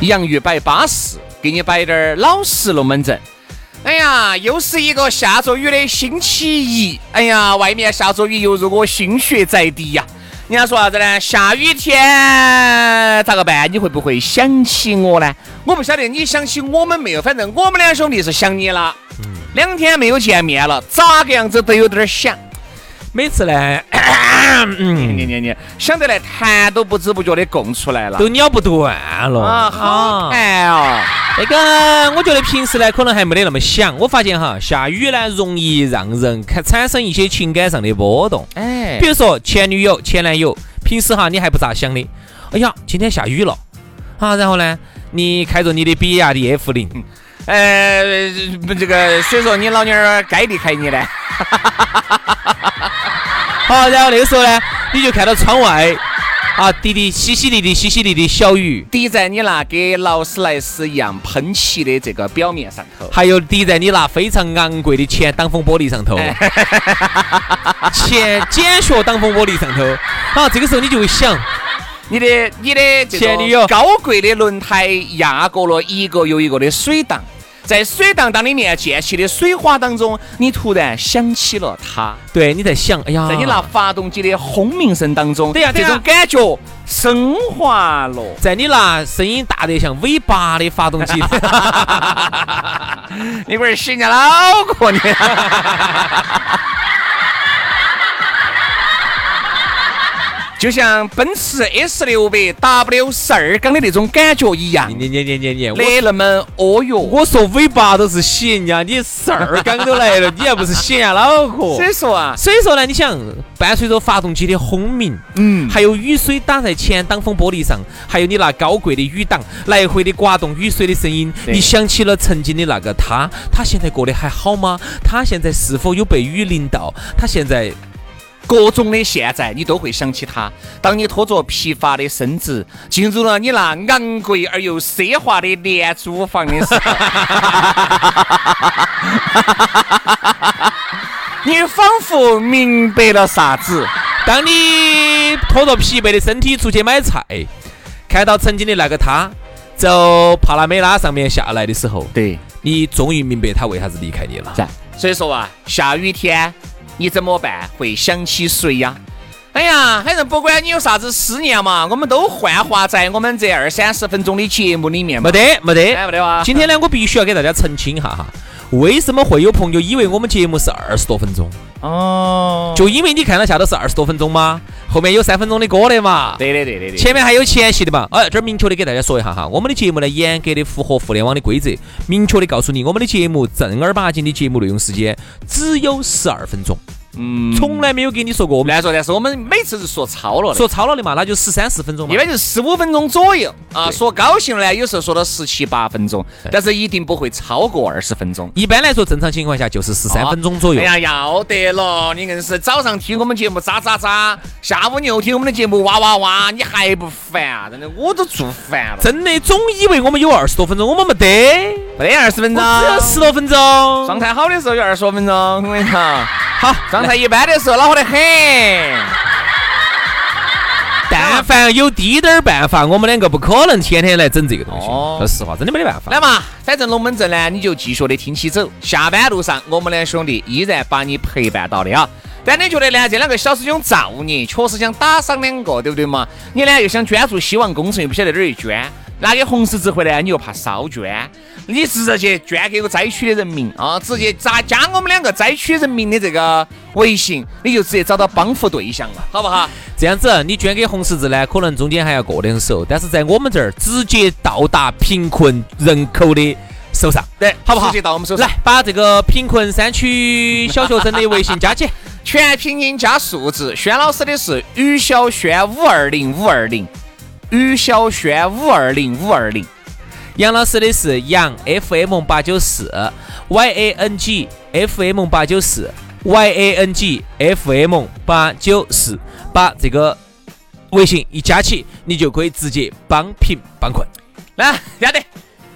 洋芋摆巴适，给你摆点儿老实龙门阵。哎呀，又是一个下着雨的星期一。哎呀，外面下着雨，犹如我心血在滴呀。人家说啥子呢？下雨天咋个办？你会不会想起我呢？我不晓得你想起我们没有，反正我们两兄弟是想你了。两天没有见面了，咋个样子都有点想。每次呢，嗯，你你你，想得来痰都不知不觉的供出来了，都咬不断了啊，好痰哦。那个，我觉得平时呢，可能还没得那么想。我发现哈，下雨呢，容易让人开产生一些情感上的波动。哎，比如说前女友、前男友，平时哈你还不咋想的。哎呀，今天下雨了，啊，然后呢，你开着你的比亚迪 F 零，呃，这个，所以说你老娘儿该离开你呢。好，然后那个时候呢，你就看到窗外啊，滴滴淅淅沥沥、淅淅沥沥小雨，滴在你那跟劳斯莱斯一样喷漆的这个表面上头，还有滴在你那非常昂贵的前挡风玻璃上头，前减削挡风玻璃上头。好，这个时候你就会想，你的你的前女友高贵的轮胎压过了一个又一个的水荡。在水荡荡里面溅起的水花当中，你突然想起了他。对，你在想，哎呀，在你那发动机的轰鸣声当中，对呀，这种感觉升华了。在你那声音大得像 V 八的发动机，你不是洗人家老婆呢？就像奔驰 S 六百 W 十二缸的那种感觉一样，你你你你你，来那么哦哟！我说 V 八都是洗人家，你十二缸都来了，你还不是洗人家脑壳？所以说啊，所以说呢，你想伴随着发动机的轰鸣，嗯，还有雨水打在前挡风玻璃上，还有你那高贵的雨挡来回的刮动雨水的声音，你想起了曾经的那个他，他现在过得还好吗？他现在是否有被雨淋到？他现在？各种的现在，你都会想起他。当你拖着疲乏的身子进入了你那昂贵而又奢华的廉租房的时候，你仿佛明白了啥子。当你拖着疲惫的身体出去买菜，看到曾经的那个他，走帕拉梅拉上面下来的时候，对你终于明白他为啥子离开你了。所以说啊，下雨天。你怎么办？会想起谁呀？哎呀，反正不管你有啥子思念嘛，我们都幻化在我们这二三十分钟的节目里面。没得，没得，没得哇！今天呢，我必须要给大家澄清一下哈。为什么会有朋友以为我们节目是二十多分钟？哦，就因为你看到下头是二十多分钟吗？后面有三分钟的歌的嘛？对的，对的，对。前面还有前戏的嘛？哎，这儿明确的给大家说一下哈，我们的节目呢严格的符合互联网的规则，明确的告诉你，我们的节目正儿八经的节目内容时间只有十二分钟。嗯，从来没有给你说过我们乱说，但是我们每次是说超了，说超了的嘛，那就十三四分钟嘛，一般就十五分钟左右啊。说高兴了呢，有时候说到十七八分钟，但是一定不会超过二十分钟。一般来说，正常情况下就是十三分钟左右。哎呀，要得了，你硬是早上听我们节目喳喳喳，下午你又听我们的节目哇哇哇，你还不烦啊？真的，我都做烦了。真的，总以为我们有二十多分钟，我们没得，没得二十分钟，只有十多分钟。状态好的时候有二十多分钟，我跟你讲。好，状态一般的时候恼火得很。但 但凡有滴点儿办法，我们两个不可能天天来整这个东西。说实话，真的没得办法。来嘛，反正龙门阵呢，你就继续的听起走。下班路上，我们两兄弟依然把你陪伴到的啊。但你觉得呢？这两个小师兄造孽，确实想打赏两个，对不对嘛？你呢又想捐助希望工程，又不晓得哪儿去捐。拿给红十字会呢，你又怕烧捐，你直接捐给个灾区的人民啊！直接加加我们两个灾区人民的这个微信，你就直接找到帮扶对象了，好不好？这样子，你捐给红十字呢，可能中间还要过两手，但是在我们这儿直接到达贫困人口的手上，对，好不好？直接到我们手上。来，把这个贫困山区小学生的微信加起，全拼音加数字。轩老师的是于小轩五二零五二零。于小轩五二零五二零，杨老师的是杨 FM 八九四，Y A N G F M 八九四，Y A N G F M 八九四，把这个微信一加起，你就可以直接帮贫帮困。来，要得，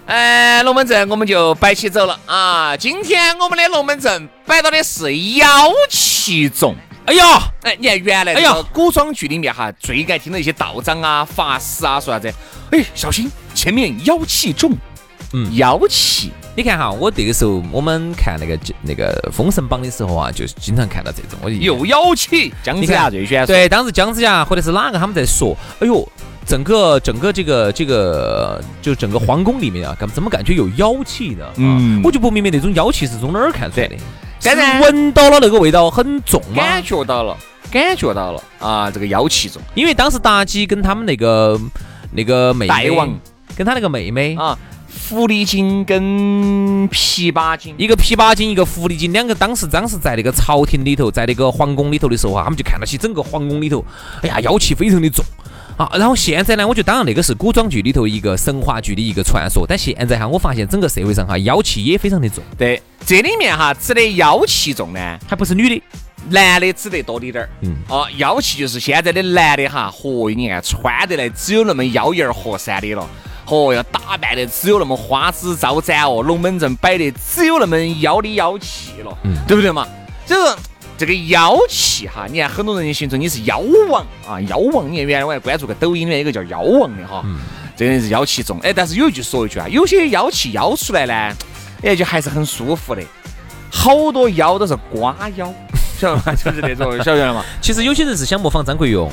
呃，龙门阵我们就摆起走了啊！今天我们的龙门阵摆到的是妖气重。哎呀，哎，你看原来哎呀，古装剧里面哈，最爱听的一些道长啊、法师啊说啥子？哎，小心前面妖气重。嗯，妖气。你看哈，我这个时候我们看那个那个《封神榜》的时候啊，就经常看到这种。我有妖气，姜子牙最喜欢。对，当时姜子牙或者是哪个他们在说，哎呦，整个整个这个这个就整个皇宫里面啊，怎怎么感觉有妖气呢？嗯，我就不明白那种妖气是从哪儿看出来的。是闻到了那个味道很重吗？感觉到了，感觉到了啊！这个妖气重，因为当时妲己跟他们那个那个妹妹，大王跟他那个妹妹啊，狐狸精跟琵琶精，一个琵琶精，一个狐狸精，两个当时当时在那个朝廷里头，在那个皇宫里头的时候啊，他们就看到起整个皇宫里头，哎呀，妖气非常的重。啊，然后现在呢，我觉得当然那个是古装剧里头一个神话剧的一个传说，但现在哈，我发现整个社会上哈，妖气也非常的重。对，这里面哈指的妖气重呢，还不是女的，男的指得多滴点儿。嗯。哦，妖气就是现在的男的哈，嚯，你看穿得来只有那么妖艳儿和善的了，嚯，要打扮的只有那么花枝招展哦，龙门阵摆的只有那么妖的妖气了，嗯，对不对嘛？就是。这个妖气哈，你看很多人形容你是妖王啊，妖王。你看原来我还关注个抖音里面有个叫妖王的哈，这个人是妖气重。哎，但是有一句说一句啊，有些妖气妖出来呢，哎，就还是很舒服的。好多腰都是瓜腰，晓得吗？就是那种，晓得吗？其实有些人是想模仿张国荣，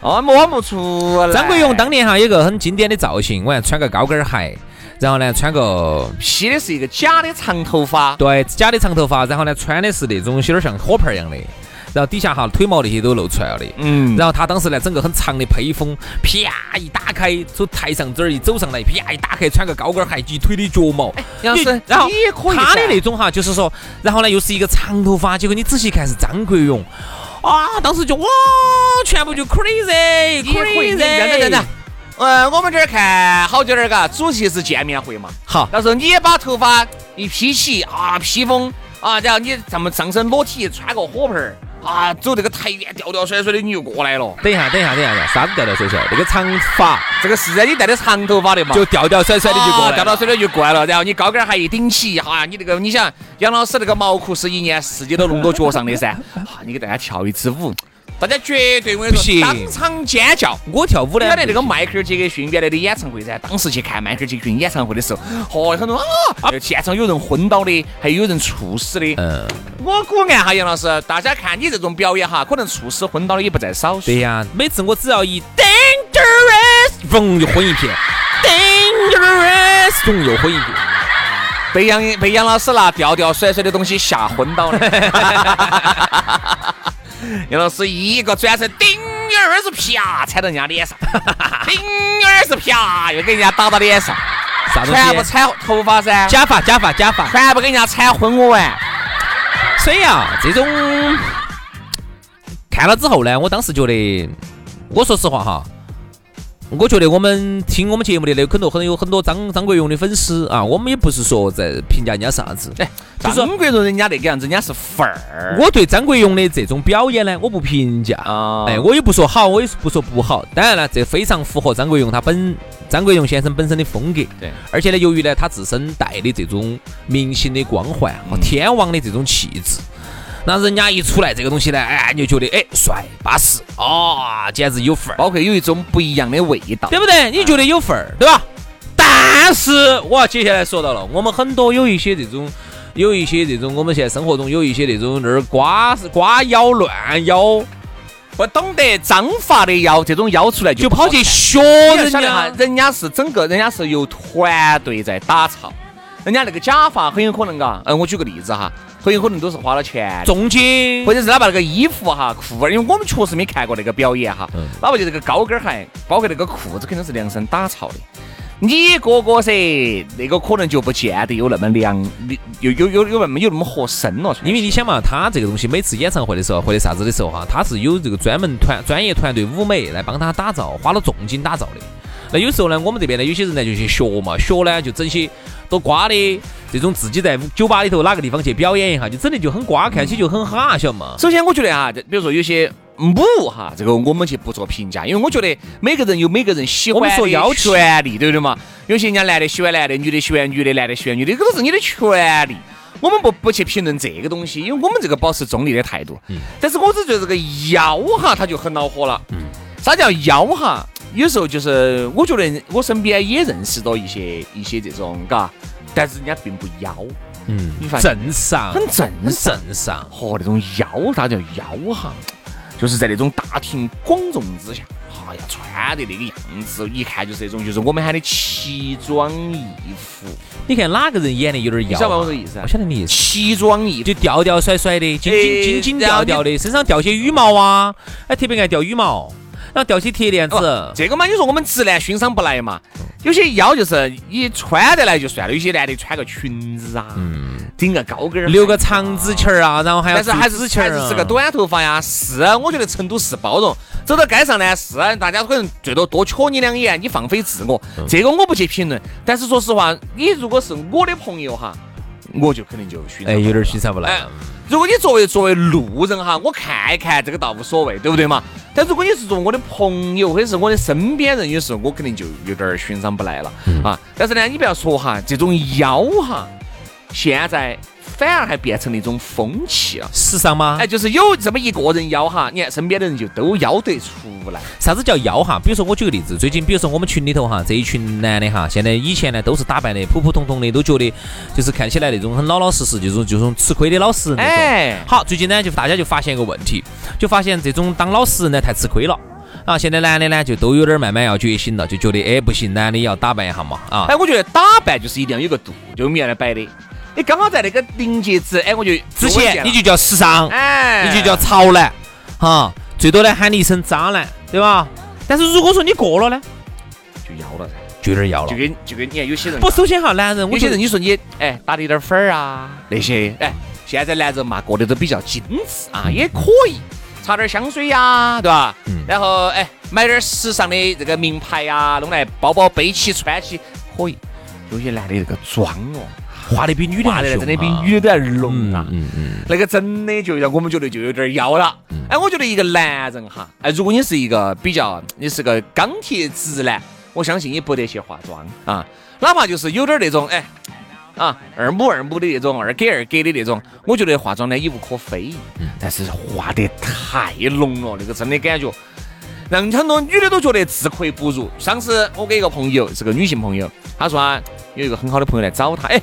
哦，模不出来。张国荣当年哈有个很经典的造型，我还穿个高跟鞋。然后呢，穿个披的是一个假的长头发，对，假的长头发。然后呢，穿的是那种有点像火炮一样的，然后底下哈腿毛那些都露出来了的。嗯。然后他当时呢，整个很长的披风，啪一打开，从台上这儿一走上来，啪一打开，穿个高跟鞋，一腿的脚毛。杨老师，然后他的那种哈，就是说，然后呢又是一个长头发，结果你仔细看是张国荣，啊，当时就哇，全部就 crazy，crazy。等等等等嗯，我们这儿看好久点儿嘎，主题是见面会嘛。好，到时候你也把头发一披起啊，披风啊，然后你这么上身裸体，穿个火盆儿啊，走这个台面吊吊甩甩的，你就过来了。等一下，等一下，等一下，啥子吊吊甩甩？那个长发，这个是啊，你戴的长头发的嘛，就吊吊甩甩的就过来，吊吊甩甩就过来了。然后你高跟鞋一顶起，哈，你这个你想，杨老师那个毛裤是一年四季都弄到脚上的噻，哈，你给大家跳一支舞。大家绝对我跟你说，当场尖叫！我跳舞呢，晓得那个迈克尔·杰克逊原来的演唱会噻，当时去看迈克尔·杰克逊演唱会的时候，嚯，很多啊，现场有人昏倒的，还有人猝死的。嗯，我估按哈，杨老师，大家看你这种表演哈，可能猝死昏倒的也不在少数。对呀，每次我只要一 dangerous，嘣就昏一片，dangerous，嘣又昏一片，被杨被杨老师拿吊吊甩甩的东西吓昏倒了。杨老师一个转身，顶儿是啪，踩到人家脸上，顶儿是啪，又给人家打到脸上，啥全部踩头发噻，假发，假发，假发，全部给人家踩昏我完。所以啊，这种看了之后呢，我当时觉得，我说实话哈。我觉得我们听我们节目的那很多很有很多张张国荣的粉丝啊，我们也不是说在评价人家啥子，哎，张国荣人家那个样子，人家是范儿。我对张国荣的这种表演呢，我不评价，哎，我也不说好，我也不说不好。当然了，这非常符合张国荣他本张国荣先生本身的风格。对，而且呢，由于呢他自身带的这种明星的光环和天王的这种气质。那人家一出来这个东西呢，哎，你就觉得哎帅巴适啊，简直有范儿，包括有一种不一样的味道，对不对？你觉得有范儿，对吧？但是我要接下来说到了，我们很多有一些这种，有一些这种，我们现在生活中有一些那种那儿瓜瓜腰乱腰。不懂得章法的腰，这种腰出来就跑去学人家，人家是整个，人家是由团队在打造，人家那个假发很有可能嘎，嗯，我举个例子哈，很有可能都是花了钱，重金，或者是哪怕那个衣服哈裤儿，因为我们确实没看过那个表演哈，哪怕就这个高跟鞋，包括那个裤子，肯定是量身打造的。你哥哥噻，那个可能就不见得有那么凉，有有有有那么有那么合身了。因为你想嘛，他这个东西每次演唱会的时候或者啥子的时候哈，他是有这个专门团专业团队舞美来帮他打造，花了重金打造的。那有时候呢，我们这边呢，有些人呢就去学嘛，学呢就整些多瓜的这种自己在酒吧里头哪个地方去表演一下，就整的就很瓜，看起就很哈，晓得嘛？首先我觉得哈，比如说有些。母哈，这个我们去不做评价，因为我觉得每个人有每个人喜欢的权利，对不对嘛？有些人家男的喜欢男的，女的喜欢女的，男的喜欢女的，这都是你的权利。我们不不去评论这个东西，因为我们这个保持中立的态度。嗯。但是我只觉得这个妖哈，他就很恼火了。嗯。啥叫妖哈？有时候就是我觉得我身边也认识到一些一些这种嘎，但是人家并不妖。嗯。你正常。很正正常。嚯那种妖，啥叫妖哈？就是在那种大庭广众之下，哎呀，穿的那个样子，一看就是那种，就是我们喊的奇装异服。你看哪个人演的有点妖？晓得我这个意思？我晓得你意思。奇装异服，就吊吊甩甩的，金金金金吊吊的，身上吊些羽毛啊，哎，特别爱吊羽毛，然后吊些铁链子。这个嘛，你说我们直男欣赏不来嘛？有些腰就是你穿得来就算了，有些男的穿个裙子啊，嗯顶个高跟儿，留个长直裙儿啊，然后还要但是还是还是是个短头发呀。是，我觉得成都是包容。走到街上呢，是大家可能最多多瞧你两眼，你放飞自我，这个我不去评论。但是说实话，你如果是我的朋友哈，我就肯定就哎，有点欣赏不来。如果你作为作为路人哈，我看一看这个倒无所谓，对不对嘛？但如果你是做我的朋友或者是我的身边人，有时候我肯定就有点欣赏不来了啊。但是呢，你不要说哈，这种妖哈，现在。反而还变成了一种风气了，时尚吗？哎，就是有这么一个人妖哈，你看身边的人就都妖得出来。啥子叫妖哈？比如说我举个例子，最近比如说我们群里头哈，这一群男的哈，现在以前呢都是打扮的普普通通的，都觉得就是看起来那种很老老实实，就是这种吃亏的老实人那种。哎，好，最近呢就大家就发现一个问题，就发现这种当老实人呢太吃亏了啊。现在男的呢就都有点慢慢要觉醒了，就觉得哎不行，男的要打扮一下嘛啊。哎，我觉得打扮就是一定要有个度，就我们原来摆的。你刚好在那个临界值，哎，我就之前你就叫时尚，哎，你就叫潮男，哈，最多呢喊你一声渣男，对吧？但是如果说你过了呢，就要了噻，就有点要了。就跟就跟你看有些人不，首先哈，男人，有些人你说你哎打了一点粉儿啊那些，哎，现在男人嘛过得都比较精致啊，也可以擦点香水呀，对吧？嗯。然后哎买点时尚的这个名牌呀，弄来包包背起穿起可以。有些男的这个装哦。画的比女的还真的比女的都要浓啊！嗯嗯，那个真的就让我们觉得就有点妖了。哎，我觉得一个男人哈，哎，如果你是一个比较，你是个钢铁直男，我相信你不得去化妆啊，哪怕就是有点那种哎啊二母二母的那种，二给二给的那种，我觉得化妆呢也无可非。嗯，但是化得太浓了，那个真的感觉让很多女的都觉得自愧不如。上次我给一个朋友是个女性朋友，她说啊，有一个很好的朋友来找她，哎。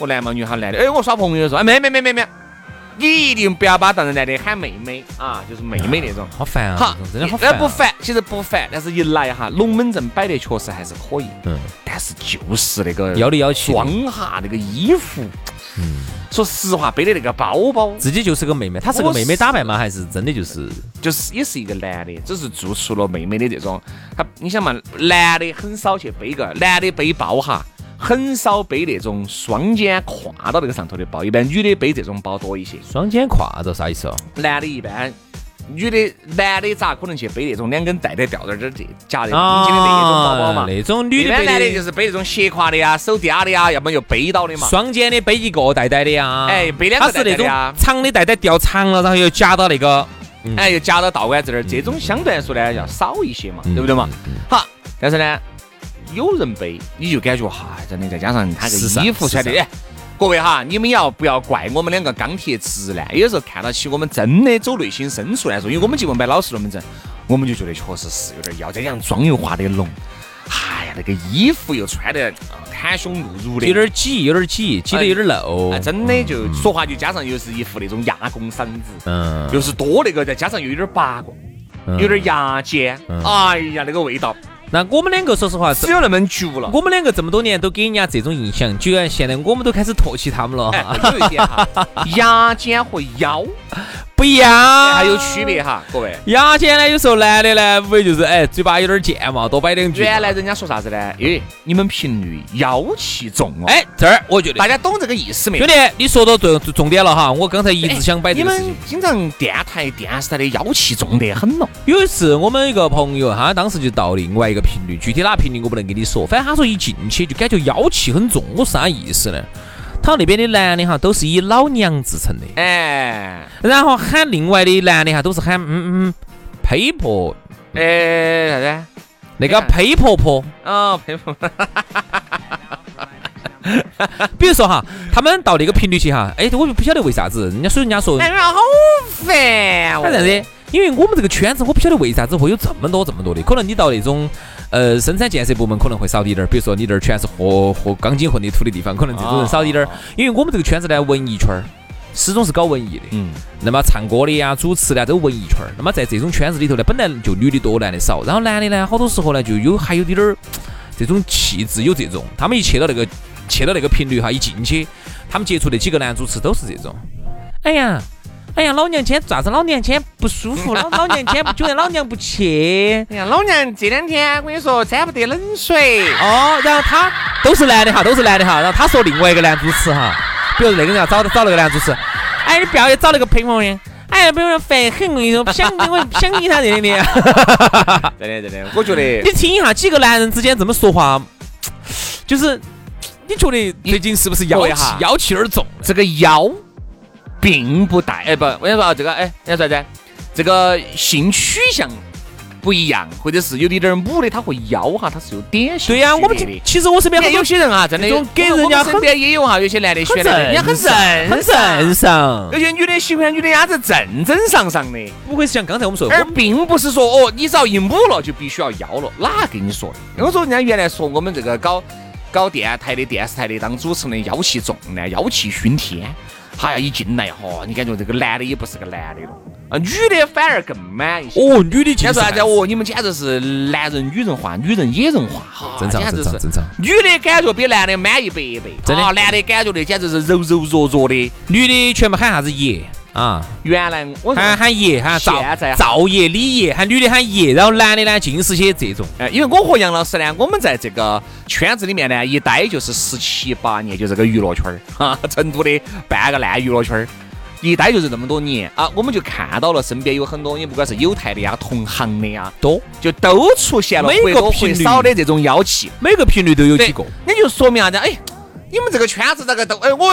我男嘛女哈男的，哎，我耍朋友的时候，哎，没没没没没，你一定不要把当成男的喊妹妹啊，就是妹妹那种，好烦啊，好，真的好烦。不烦，其实不烦，但是一来哈，龙门阵摆的确实还是可以，嗯，但是就是那个要里要气，装哈那个衣服，嗯，说实话，背的那个包包，自己就是个妹妹，她是个妹妹打扮吗？还是真的就是就是也是一个男的，只是做出了妹妹的这种，他你想嘛，男的很少去背个，男的背包哈。很少背那种双肩挎到那个上头的包，一般女的背这种包多一些。双肩挎着啥意思哦？男的一般，女的男的咋可能去背那种两根带带吊带儿这夹的紧紧的那种包包嘛？那种女的男的就是背那种斜挎的呀，手嗲的呀，要么就背到的嘛。双肩的背一个带带的呀，哎，背两个带带的呀。长的带带吊长了，然后又夹到那个，哎，又夹到道馆这儿，这种相对来说呢要少一些嘛，对不对嘛？好，但是呢。有人背，你就感觉哈，真的再加上他个衣服穿的，哎，各位哈，你们要不要怪我们两个钢铁直男？有时候看到起我们真的走内心深处来说，因为我们结果买老实龙门阵，我们就觉得确实是有点要，再加上妆又化的浓，哎呀，那个衣服又穿的袒胸露乳的，有点挤，有点挤，挤得有点露，真的就说话就加上又是一副那种哑公嗓子，嗯，又是多那个，再加上又有点八卦，有点牙尖，哎呀，那个味道。那我们两个说实话只有那么久了。我们两个这么多年都给人家这种印象，居然现在我们都开始唾弃他们了。有一点哈，牙尖和腰。不一样，还有区别哈，各位。牙尖呢，有时候男的呢，无非就是哎，嘴巴有点贱嘛，多摆两句。原来人家说啥子呢？哎，你们频率妖气重哦。哎，这儿我觉得大家懂这个意思没？兄弟，你说到重重点了哈，我刚才一直想摆这个事情。你们经常电台、电视台的妖气重得很咯。有一次我们一个朋友，他当时就到另外一个频率，具体哪频率我不能跟你说，反正他说一进去就感觉妖气很重。我啥意思呢？他那边的男的哈，都是以老娘自称的，哎，然后喊另外的男的哈，都是喊嗯嗯呸婆，哎啥子？那个呸婆婆，哦呸婆婆，比如说哈，他们到那个频率去哈，哎，我就不晓得为啥子，人家所以人家说，哎呀好烦哦，反正的，因为我们这个圈子，我不晓得为啥子会有这么多这么多的，可能你到那种。呃，生产建设部门可能会少滴点儿，比如说你这儿全是和和钢筋混凝土的地方，可能这种人少滴点儿。因为我们这个圈子呢，文艺圈儿始终是搞文艺的，嗯。那么唱歌的呀、主持的都文艺圈儿。那么在这种圈子里头呢，本来就女的多，男的少。然后男的呢，好多时候呢，就有还有点儿这种气质，有这种。他们一去到那个去到那个频率哈，一进去，他们接触的几个男主持都是这种。哎呀。哎呀，老娘今天咋子？老娘今天不舒服，老老娘今天不觉得老娘不去。哎呀，老娘这两天我跟你说沾不得冷水哦。然后他都是男的哈，都是男的哈。然后他说另外一个男主持哈，比如那个人要找找那个男主持，哎，你不要找那个配方的，哎呀，比如烦很，我跟你说，想你 我不想你他这里的。真的真的，我觉得你听一下几个男人之间这么说话，就是你觉得最近是不是妖气妖气有点重？这个妖。并不带哎不，我跟你说啊，这个哎，你说啥子？这个性取向不一样，或者是有点点母的，他会妖哈，他是有点对呀，我们其实我身边有些人啊，真的给人家身边也有哈，有些男的喜欢，人家很正很正常。有些女的喜欢女的伢子正正常常的，不会是像刚才我们说，而并不是说哦，你只要一母了就必须要妖了，哪跟你说的？我说人家原来说我们这个搞搞电台的、电视台的当主持人妖气重呢，妖气熏天。哎呀，一进来哈，你感觉这个男的也不是个男的了啊，女的反而更满一些。哦，女的简直啥子？哦，你们简直是男人女人化，女人野人化，哈正常正常正常。女的感觉比男的满一百倍，真的。男的感觉的简直是柔柔弱弱的，女的全部喊啥子爷。啊，原来我喊喊爷，喊赵赵爷、李爷，喊女的喊爷，然后男的呢尽是些这种。哎，因为我和杨老师呢，我们在这个圈子里面呢，一待就是十七八年，就这个娱乐圈儿哈，成都的半个烂娱乐圈儿，一待就是这么多年啊，我们就看到了身边有很多，你不管是有台的呀、同行的呀，多就都出现了每个频率少的这种妖气，每个频率都有几个，那就说明啥子？哎。你们这个圈子咋个都哎，我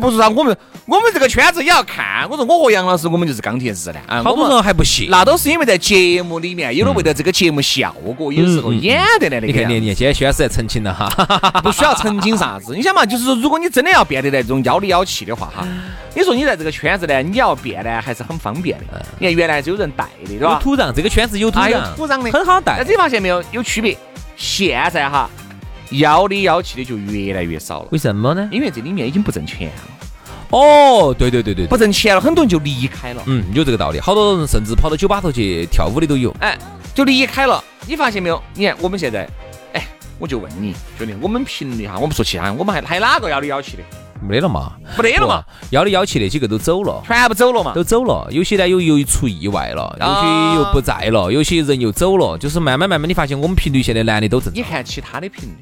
不是啊，我们我们这个圈子也要看。我说我和杨老师，我们就是钢铁直男啊。好多人还不信，那都是因为在节目里面，有的为了这个节目效果，有时候演得来的。你看，你你现在薛老师在澄清了哈，不需要澄清啥子。你想嘛，就是说，如果你真的要变得那种妖里妖气的话哈，你说你在这个圈子呢，你要变呢，还是很方便的。你看原来是有人带的，对吧？有土壤，这个圈子有土壤，土壤的很好带。但你发现没有？有区别。现在哈。妖里妖气的就越来越少了，为什么呢？因为这里面已经不挣钱了。哦，对对对对，不挣钱了，很多人就离开了。嗯，有这个道理。好多人甚至跑到酒吧头去跳舞的都有。哎，就离开了。你发现没有？你看我们现在，哎，我就问你，兄弟，我们频率哈，我们说其他，我们还还哪个妖里妖气的？没得了嘛？没得了嘛？妖里妖气那几个都走了，全部走了嘛？都走了。有些呢又又出意外了，有些又不在了，有些人又走了。就是慢慢慢慢，你发现我们频率现在男的都正。你看其他的频率。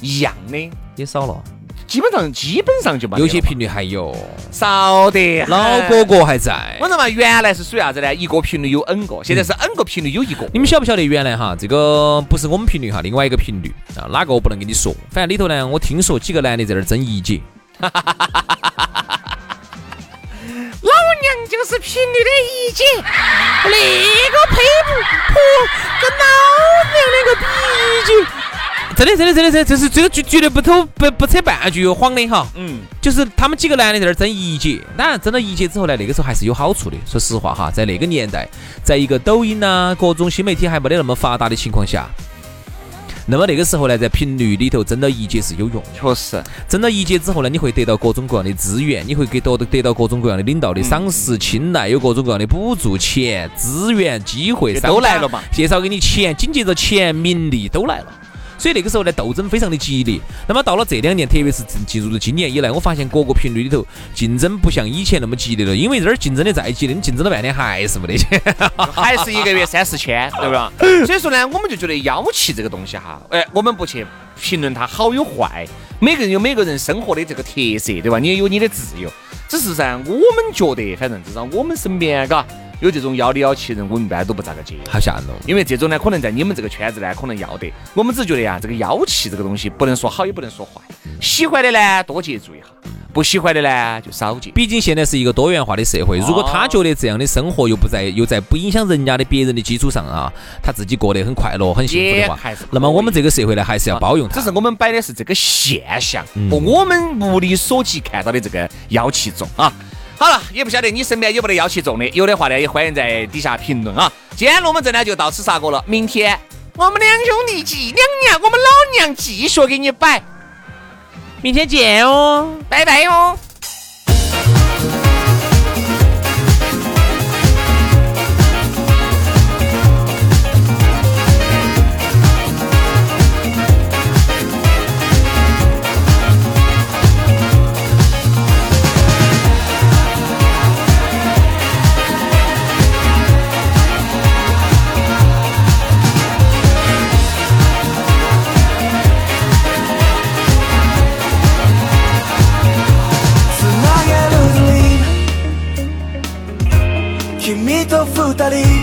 一样的也少了，基本上基本上就没有些频率还有少的，老哥哥还在。我说嘛，原来是属于啥子呢？一个频率有 N 个，现在是 N 个频率有一个。你们晓不晓得原来哈，这个不是我们频率哈，另外一个频率啊，哪个我不能跟你说。反正里头呢，我听说几个男的在那儿争一姐。老娘就是频率的一姐，那个配不婆跟老娘那个比一姐。真的真的真的真，这是这个绝绝对不偷不不扯半句谎的哈。嗯，就是他们几个男的在那儿争一节，当然争了一节之后呢，那个时候还是有好处的。说实话哈，在那个年代，在一个抖音呐，各种新媒体还没得那么发达的情况下。那么那个时候呢，在频率里头争到一节是有用，确实争到一节之后呢，你会得到各种各样的资源，你会给得得到各种各样的领导的赏识青睐，有各种各样的补助、钱、资源、机会都来了嘛，介绍给你钱，紧接着钱、名利都来了。所以那个时候呢，斗争非常的激烈。那么到了这两年，特别是进入了今年以来，我发现各个频率里头竞争不像以前那么激烈了。因为这儿竞争的再激烈，你竞争了半天还是没得钱，还是一个月三四千，对不？所以说呢，我们就觉得妖气这个东西哈，哎，我们不去评论它好与坏，每个人有每个人生活的这个特色，对吧？你也有你的自由。只是噻，我们觉得，反正至少我们身边，嘎。有这种妖里妖气人，我们一般都不咋个接，好吓人哦。因为这种呢，可能在你们这个圈子呢，可能要得。我们只觉得呀，这个妖气这个东西，不能说好，也不能说坏。喜欢的呢，多接触一下；不喜欢的呢，就少接。毕竟现在是一个多元化的社会，如果他觉得这样的生活又不在又在不影响人家的别人的基础上啊，他自己过得很快乐、很幸福的话，那么我们这个社会呢，还是要包容他。只是我们摆的是这个现象，和我们目力所及看到的这个妖气重啊。好了，也不晓得你身边有没得妖气重的，有的话呢，也欢迎在底下评论啊。今天龙门阵呢就到此杀过了，明天我们两兄弟继两娘，我们老娘继续给你摆，明天见哦，拜拜哦。と二人